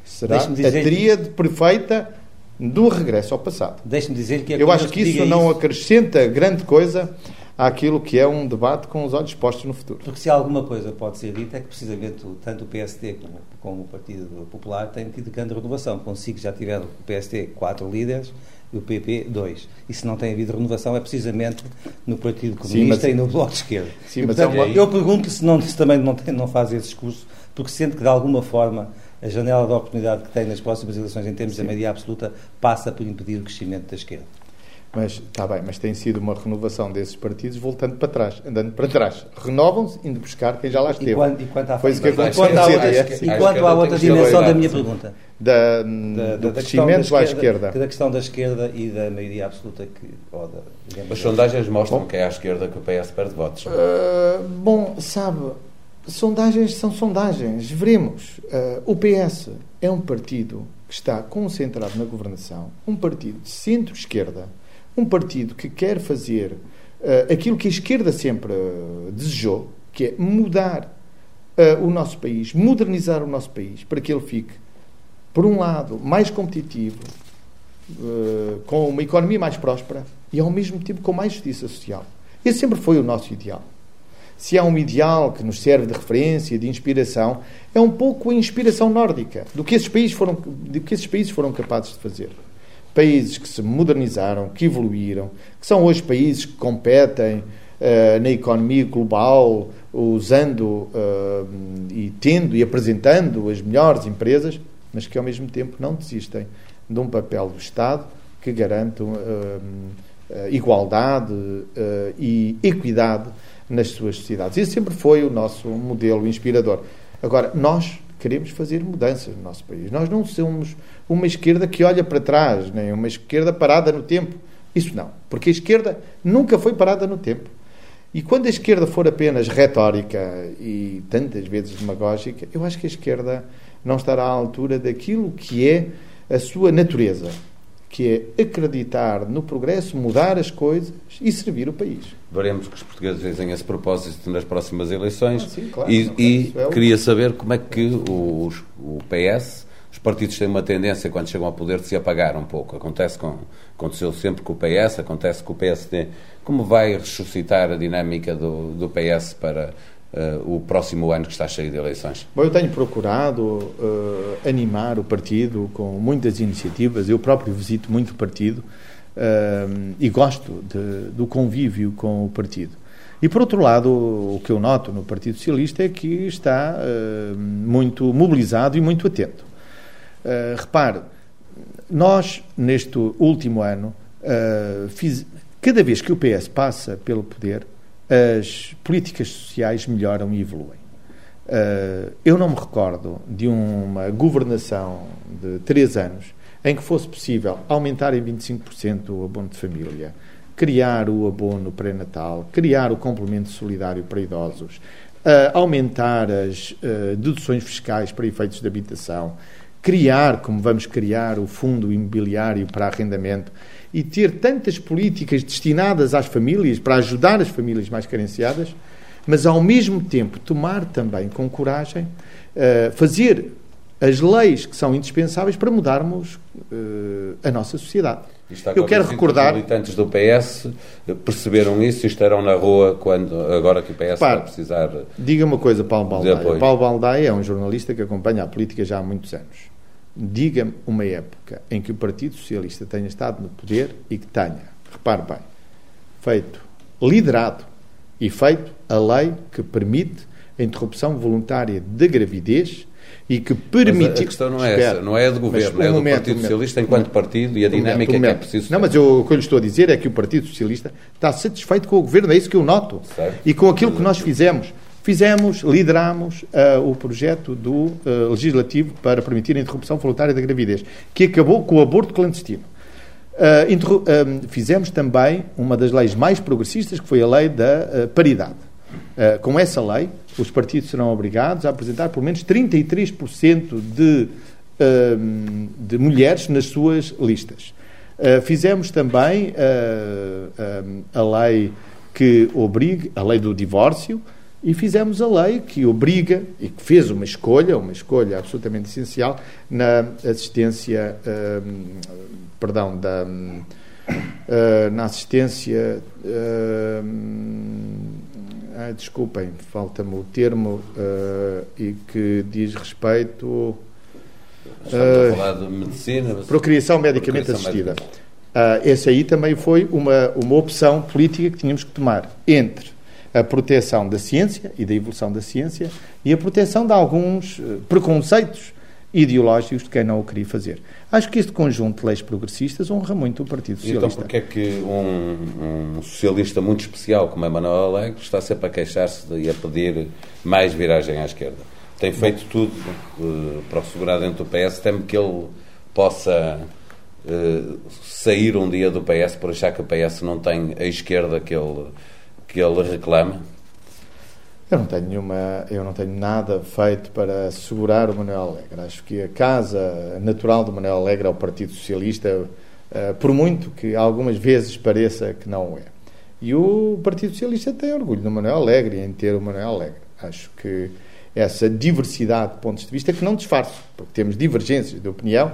será a tríade perfeita do regresso ao passado. Deixe-me dizer que é Eu acho que isso não isso. acrescenta grande coisa àquilo que é um debate com os olhos postos no futuro. Porque se alguma coisa pode ser dita é que precisamente tanto o PSD como, como o Partido Popular têm tido grande renovação. Consigo já tiveram o PSD quatro líderes e o PP dois. E se não tem havido renovação é precisamente no Partido Comunista Sim, mas... e no Bloco de Esquerda. Sim, e, mas portanto, é uma... Eu pergunto se, não, se também não, tem, não faz esse discurso, porque sente que de alguma forma a janela de oportunidade que tem nas próximas eleições em termos Sim. da maioria absoluta passa por impedir o crescimento da esquerda. Mas está bem, mas tem sido uma renovação desses partidos voltando para trás, andando para trás. Renovam-se, indo buscar quem já lá esteve. E quanto, e quanto à, Foi isso que aconteceu. Enquanto há outra, enquanto há outra dimensão da minha pergunta. Da, da, do da crescimento à esquerda. Da questão da esquerda e da maioria absoluta que. Ou da, As sondagens mostram bom, que é à esquerda que o PS perde votos. Uh, bom, sabe, sondagens são sondagens. Veremos. Uh, o PS é um partido que está concentrado na governação, um partido de centro-esquerda um partido que quer fazer uh, aquilo que a esquerda sempre desejou, que é mudar uh, o nosso país, modernizar o nosso país, para que ele fique, por um lado, mais competitivo, com uma economia mais próspera e, ao mesmo tempo, com mais justiça social. Esse sempre foi o nosso ideal. Se há um ideal que nos serve de referência, de inspiração, é um pouco a inspiração nórdica do que esses países foram, do que esses países foram capazes de fazer países que se modernizaram, que evoluíram, que são hoje países que competem uh, na economia global, usando uh, e tendo e apresentando as melhores empresas, mas que ao mesmo tempo não desistem de um papel do Estado que garante uh, igualdade e equidade nas suas sociedades. Esse sempre foi o nosso modelo inspirador. Agora, nós queremos fazer mudanças no nosso país. Nós não somos uma esquerda que olha para trás, nem uma esquerda parada no tempo. Isso não, porque a esquerda nunca foi parada no tempo. E quando a esquerda for apenas retórica e tantas vezes demagógica, eu acho que a esquerda não estará à altura daquilo que é a sua natureza, que é acreditar no progresso, mudar as coisas e servir o país. Veremos que os portugueses dizem esse propósito nas próximas eleições. Ah, sim, claro, e, e é o... queria saber como é que o, o PS, os partidos têm uma tendência, quando chegam ao poder, de se apagar um pouco. Acontece com, aconteceu sempre com o PS, acontece com o PSD. Como vai ressuscitar a dinâmica do, do PS para uh, o próximo ano que está cheio de eleições? Bom, eu tenho procurado uh, animar o partido com muitas iniciativas. Eu próprio visito muito o partido. Uh, e gosto de, do convívio com o partido. E, por outro lado, o que eu noto no Partido Socialista é que está muito mobilizado e muito atento. Repare, nós, neste último ano, fiz, cada vez que o PS passa pelo poder, as políticas sociais melhoram e evoluem. eu não me recordo de uma governação de três anos em que fosse possível aumentar em 25% o abono de família, criar o abono pré-natal, criar o complemento solidário para idosos, uh, aumentar as uh, deduções fiscais para efeitos de habitação, criar, como vamos criar, o fundo imobiliário para arrendamento e ter tantas políticas destinadas às famílias, para ajudar as famílias mais carenciadas, mas ao mesmo tempo tomar também com coragem, uh, fazer as leis que são indispensáveis para mudarmos uh, a nossa sociedade. Eu quero recordar. Os militantes do PS perceberam isso e estarão na rua quando, agora que o PS vai precisar. Diga uma coisa, Paulo Baldaia. Paulo Baldaia é um jornalista que acompanha a política já há muitos anos. Diga-me uma época em que o Partido Socialista tenha estado no poder e que tenha, repare bem, feito, liderado e feito a lei que permite a interrupção voluntária da gravidez e que permite. Mas a questão não é espera, essa, não é a do governo, é do momento, Partido Socialista enquanto partido e a dinâmica momento, que é preciso. Não, mas eu, o que eu lhe estou a dizer é que o Partido Socialista está satisfeito com o governo, é isso que eu noto. Certo. E com aquilo que nós fizemos. Fizemos, lideramos uh, o projeto do uh, legislativo para permitir a interrupção voluntária da gravidez, que acabou com o aborto clandestino. Uh, fizemos também uma das leis mais progressistas, que foi a lei da paridade. com essa lei, os partidos serão obrigados a apresentar pelo menos 33% de, de mulheres nas suas listas. fizemos também a lei que obriga, a lei do divórcio, e fizemos a lei que obriga e que fez uma escolha, uma escolha absolutamente essencial na assistência, uh, perdão, da, uh, na assistência, uh, desculpem, falta-me o termo, e que diz respeito Estamos a falar de medicina. Procriação medicamente procriação assistida. Uh, essa aí também foi uma, uma opção política que tínhamos que tomar entre a proteção da ciência e da evolução da ciência e a proteção de alguns eh, preconceitos ideológicos de quem não o queria fazer. Acho que este conjunto de leis progressistas honra muito o Partido Socialista. Então, porquê é que um, um, socialista muito especial como Manuel Alegre está sempre a queixar-se e a pedir mais viragem à esquerda? Tem feito tudo uh, para o segurar dentro do PS, teme que ele possa uh, sair um dia do PS por achar que o PS não tem a esquerda que ele que ele reclama? Eu não tenho nenhuma, eu não tenho nada feito para segurar o Manuel Alegre. Acho que a casa natural do Manuel Alegre é o Partido Socialista, eh, por muito que algumas vezes pareça que não é. E o Partido Socialista tem orgulho do Manuel Alegre em ter o Manuel Alegre. Acho que essa diversidade de pontos de vista que não disfarço, porque temos divergências de opinião,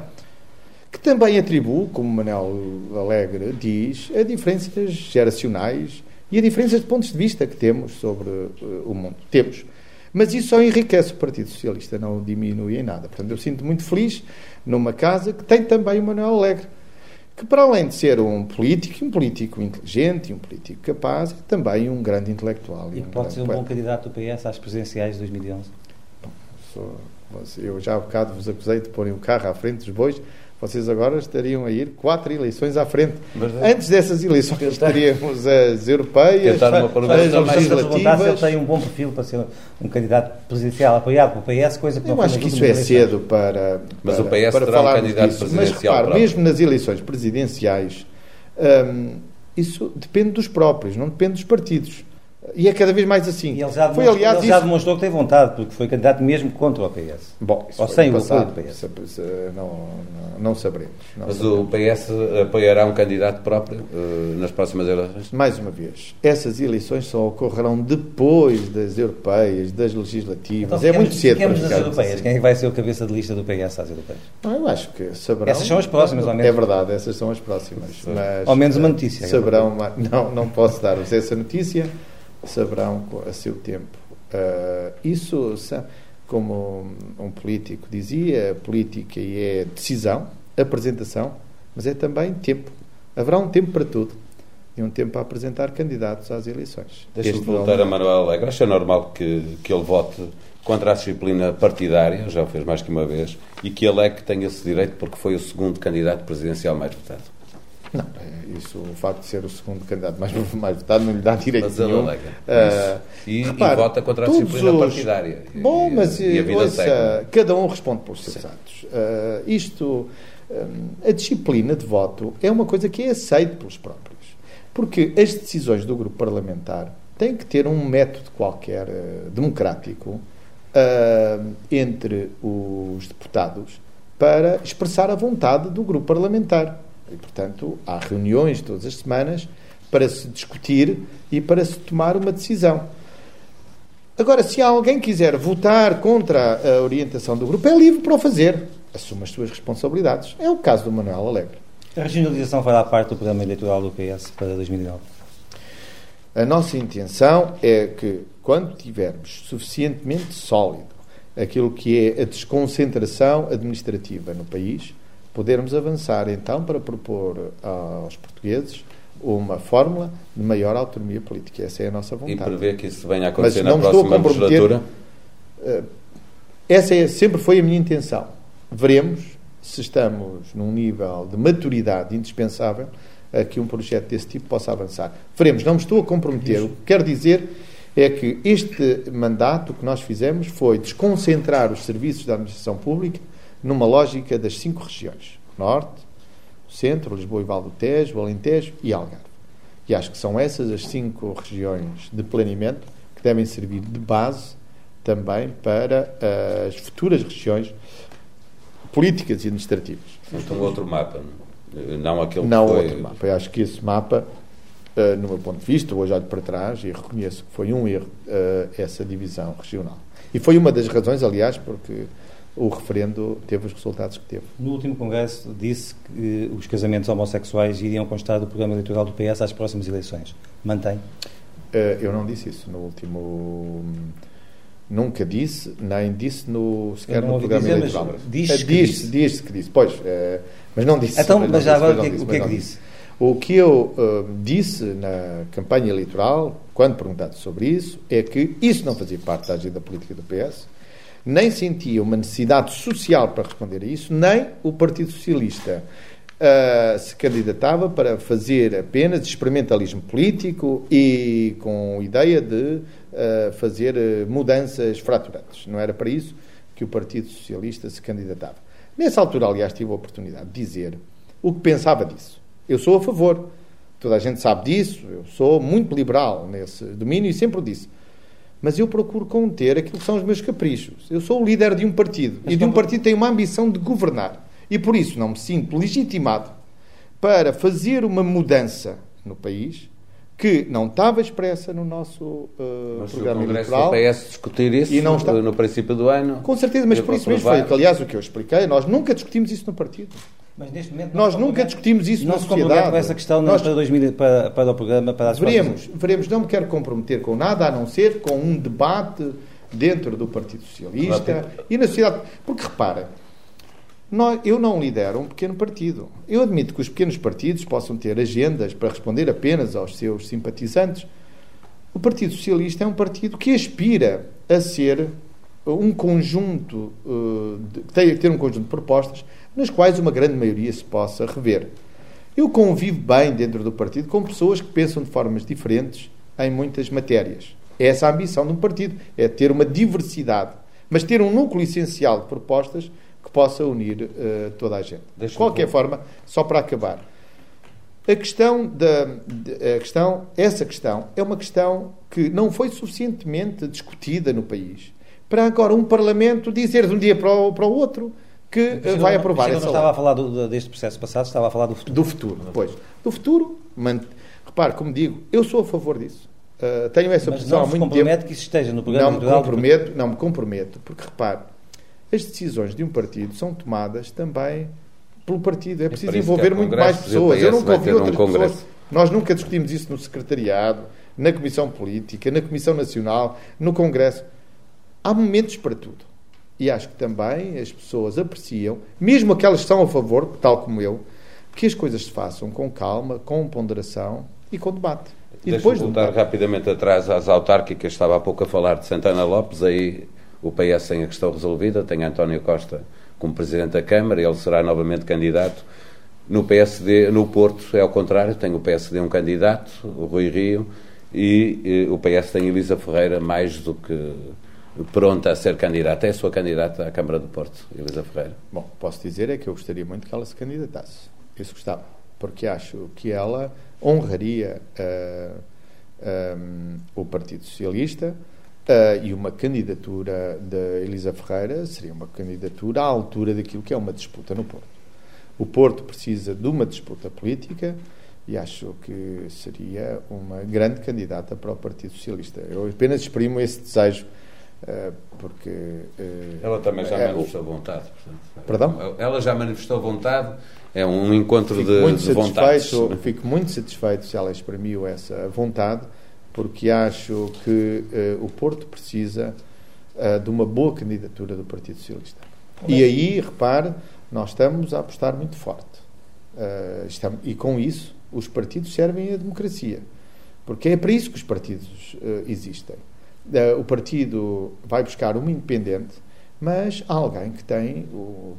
que também atribuo, como Manuel Alegre diz, a diferenças geracionais e a diferença de pontos de vista que temos sobre uh, o mundo. Temos. Mas isso só enriquece o Partido Socialista, não diminui em nada. Portanto, eu sinto muito feliz numa casa que tem também o Manuel Alegre, que para além de ser um político, um político inteligente e um político capaz, é também um grande intelectual. E, um pode ser um bom candidato do PS às presidenciais de 2011? Bom, sou, eu já há bocado vos acusei de porem o carro à frente dos bois, vocês agora estariam a ir quatro eleições à frente. É. Antes dessas eleições teríamos as europeias, as legislativas. Ele tem um bom perfil para ser um candidato presidencial apoiado pelo PS, coisa que Eu não acho que isso é cedo para, Mas o PS para terá um candidato disso. presidencial Mas repare, mesmo nas eleições presidenciais, hum, isso depende dos próprios, não depende dos partidos. E é cada vez mais assim. E ele já, foi, aliás, ele já demonstrou que tem vontade, porque foi candidato mesmo contra o PS. Bom, Ou sem o apoio do PS. Não, não, não saberemos. Não Mas saberemos. o PS apoiará um candidato próprio uh, nas próximas eleições? Mais uma vez, essas eleições só ocorrerão depois das europeias, das legislativas. Então, é muito cedo para ficar europeias. Assim. Quem é vai ser o cabeça de lista do PS às europeias? Não, eu acho que saberão. Essas são as próximas, ao menos. É verdade, essas são as próximas. Mas, ao menos uma notícia. Saberão, não, não posso dar-vos essa notícia saberão a seu tempo. Uh, isso, como um político dizia, política é decisão, apresentação, mas é também tempo. Haverá um tempo para tudo e um tempo para apresentar candidatos às eleições. Deixa-me voltar a Manuel Alegre. Acho normal que, que ele vote contra a disciplina partidária, já o fez mais que uma vez, e que ele é que tem esse direito porque foi o segundo candidato presidencial mais votado. Não, é isso, o facto de ser o segundo candidato mais, mais votado não lhe dá direito mas nenhum. Alega. Uh, e, repare, e vota contra a disciplina os... partidária. Bom, e, mas e ouça, cada um responde pelos seus Sim. atos. Uh, isto, um, a disciplina de voto é uma coisa que é aceita pelos próprios. Porque as decisões do grupo parlamentar tem que ter um método qualquer uh, democrático uh, entre os deputados para expressar a vontade do grupo parlamentar. E, portanto, há reuniões todas as semanas para se discutir e para se tomar uma decisão. Agora, se alguém quiser votar contra a orientação do grupo, é livre para o fazer. Assume as suas responsabilidades. É o caso do Manuel Alegre. A regionalização fará parte do programa eleitoral do PS para 2009? A nossa intenção é que, quando tivermos suficientemente sólido aquilo que é a desconcentração administrativa no país, podermos avançar então para propor aos portugueses uma fórmula de maior autonomia política. Essa é a nossa vontade. E prevê que isso venha a acontecer na próxima legislatura? Eh, essa é, sempre foi a minha intenção. Veremos se estamos num nível de maturidade indispensável a que um projeto desse tipo possa avançar. Veremos, não me estou a comprometer. O que quero dizer é que este mandato que nós fizemos foi desconcentrar os serviços da administração pública numa lógica das cinco regiões: Norte, Centro, Lisboa e Val do Tejo, Alentejo e Algarve. E acho que são essas as cinco regiões de planeamento que devem servir de base também para uh, as futuras regiões políticas e administrativas. Então, outro mapa, não aquele não que foi... outro mapa. Eu acho que esse mapa, uh, no meu ponto de vista, hoje olho para trás e reconheço que foi um erro uh, essa divisão regional. E foi uma das razões, aliás, porque o referendo teve os resultados que teve. No último congresso disse que os casamentos homossexuais iriam constar do programa eleitoral do PS às próximas eleições. Mantém? Uh, eu não disse isso no último. Nunca disse, nem disse no, sequer no programa dizer, eleitoral. Diz uh, que disse, disse que disse, pois, uh, mas não disse. Então, mas, mas já agora o que, disse, o que é que disse? O que eu disse na campanha eleitoral, quando perguntado sobre isso, é que isso não fazia parte da agenda política do PS nem sentia uma necessidade social para responder a isso, nem o Partido Socialista uh, se candidatava para fazer apenas experimentalismo político e com ideia de uh, fazer mudanças fraturantes. Não era para isso que o Partido Socialista se candidatava. Nessa altura, aliás, tive a oportunidade de dizer o que pensava disso. Eu sou a favor. Toda a gente sabe disso. Eu sou muito liberal nesse domínio e sempre o disse mas eu procuro conter aquilo que são os meus caprichos. Eu sou o líder de um partido mas e de um partido tem uma ambição de governar. E por isso não me sinto legitimado para fazer uma mudança no país que não estava expressa no nosso uh, mas programa o eleitoral. do PS discutir isso e não está... no princípio do ano. Com certeza, mas por isso mesmo foi aliás, o que eu expliquei, nós nunca discutimos isso no partido. Mas neste momento nós nunca discutimos isso não na sociedade. com essa questão nós, para, 2000, para, para o programa para as veremos, veremos, não me quero comprometer com nada a não ser com um debate dentro do Partido Socialista e na sociedade. Porque repara, nós, eu não lidero um pequeno partido. Eu admito que os pequenos partidos possam ter agendas para responder apenas aos seus simpatizantes. O Partido Socialista é um partido que aspira a ser um conjunto, uh, tem que ter um conjunto de propostas nas quais uma grande maioria se possa rever. Eu convivo bem dentro do partido com pessoas que pensam de formas diferentes em muitas matérias. É essa a ambição de um partido, é ter uma diversidade, mas ter um núcleo essencial de propostas que possa unir uh, toda a gente. De qualquer forma, só para acabar, a questão da a questão, essa questão é uma questão que não foi suficientemente discutida no país para agora um parlamento dizer de um dia para o, para o outro que Mas, vai aprovar essa não estava a falar do, deste processo passado, estava a falar do futuro. Do futuro, pois. Do futuro, man... repare, como digo, eu sou a favor disso. Uh, tenho essa Mas posição há muito tempo. Não compromete que isso esteja no programa não me comprometo, Não me comprometo, porque repare, as decisões de um partido são tomadas também pelo partido. É preciso é envolver muito mais pessoas. Eu nunca ouvi outras um pessoas. Nós nunca discutimos isso no secretariado, na Comissão Política, na Comissão Nacional, no Congresso. Há momentos para tudo. E acho que também as pessoas apreciam, mesmo aquelas que são a favor, tal como eu, que as coisas se façam com calma, com ponderação e com debate. E depois voltar rapidamente atrás às autárquicas. Estava há pouco a falar de Santana Lopes, aí o PS tem a questão resolvida, tem António Costa como Presidente da Câmara, ele será novamente candidato. No PSD, no Porto, é ao contrário, tem o PSD um candidato, o Rui Rio, e, e o PS tem Elisa Ferreira mais do que pronta a ser candidata. É a sua candidata à Câmara do Porto, Elisa Ferreira. Bom, posso dizer é que eu gostaria muito que ela se candidatasse. Isso gostava. Porque acho que ela honraria uh, um, o Partido Socialista uh, e uma candidatura de Elisa Ferreira seria uma candidatura à altura daquilo que é uma disputa no Porto. O Porto precisa de uma disputa política e acho que seria uma grande candidata para o Partido Socialista. Eu apenas exprimo esse desejo porque... Uh, ela também já manifestou vontade. Portanto, Perdão? Ela já manifestou vontade é um encontro fico de, muito de vontades. Fico muito satisfeito se ela exprimiu essa vontade, porque acho que uh, o Porto precisa uh, de uma boa candidatura do Partido Socialista. E aí, repare, nós estamos a apostar muito forte. Uh, estamos, e com isso, os partidos servem à democracia. Porque é para isso que os partidos existem. O partido vai buscar uma independente, mas alguém que tem o,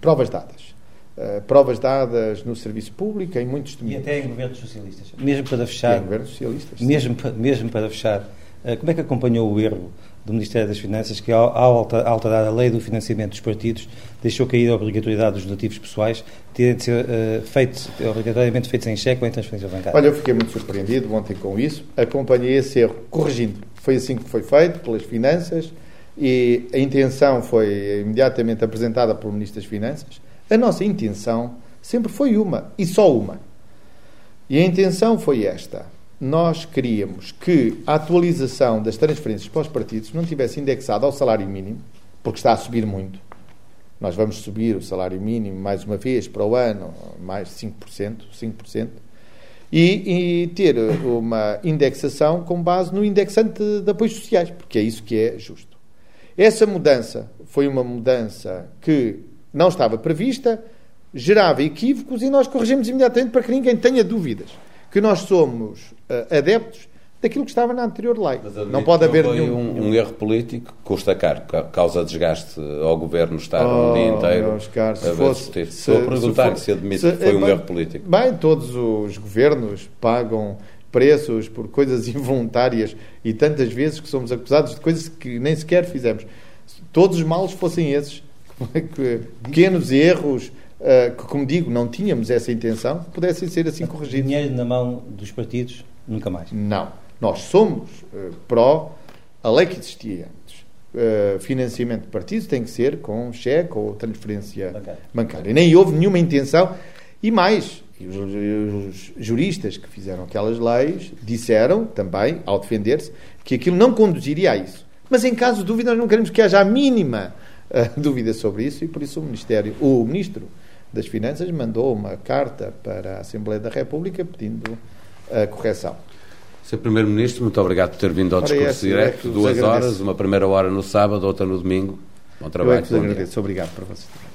provas dadas Uh, provas dadas no serviço público, em muitos domínios. E até em governos socialistas. Mesmo para fechar. em governos socialistas. Mesmo, mesmo para fechar, uh, como é que acompanhou o erro do Ministério das Finanças que, ao, ao alterar a lei do financiamento dos partidos, deixou cair a obrigatoriedade dos donativos pessoais, terem de ser uh, feitos, obrigatoriamente feitos em cheque ou em transferência bancária? Olha, eu fiquei muito surpreendido ontem com isso. Acompanhei esse erro corrigindo. Foi assim que foi feito, pelas finanças, e a intenção foi imediatamente apresentada pelo Ministro das Finanças a nossa intenção sempre foi uma, e só uma. E a intenção foi esta. Nós queríamos que a atualização das transferências para os partidos não tivesse indexado ao salário mínimo, porque está a subir muito. Nós vamos subir o salário mínimo mais uma vez para o ano, mais 5%, 5%, e, e ter uma indexação com base no indexante de apoios sociais, porque é isso que é justo. Essa mudança foi uma mudança que não estava prevista, gerava equívocos e nós corrigimos imediatamente para que ninguém tenha dúvidas que nós somos uh, adeptos daquilo que estava na anterior lei. Não pode haver foi nenhum, um, um, erro político custa caro, causa desgaste ao governo estar oh, um dia inteiro caro, se a fosse, se, Estou a perguntar se, se admite se, que foi um bem, erro político. Bem, todos os governos pagam preços por coisas involuntárias e tantas vezes que somos acusados de coisas que nem sequer fizemos. Todos os males fossem esses, pequenos erros uh, que, como digo, não tínhamos essa intenção, pudessem ser assim corrigidos. Dinheiro na mão dos partidos, nunca mais. Não. Nós somos uh, pró a lei que existia antes. Uh, financiamento de partidos tem que ser com cheque ou transferência bancária. bancária. Nem houve nenhuma intenção. E mais, os, os juristas que fizeram aquelas leis disseram também, ao defender-se, que aquilo não conduziria a isso. Mas em caso de dúvida, nós não queremos que haja a mínima dúvidas sobre isso e por isso o Ministério, o Ministro das Finanças mandou uma carta para a Assembleia da República pedindo a correção. Sr. Primeiro-Ministro, muito obrigado por ter vindo ao discurso direto. É Duas horas, uma primeira hora no sábado, outra no domingo. Bom trabalho. Eu é que vos agradeço. Obrigado para vocês.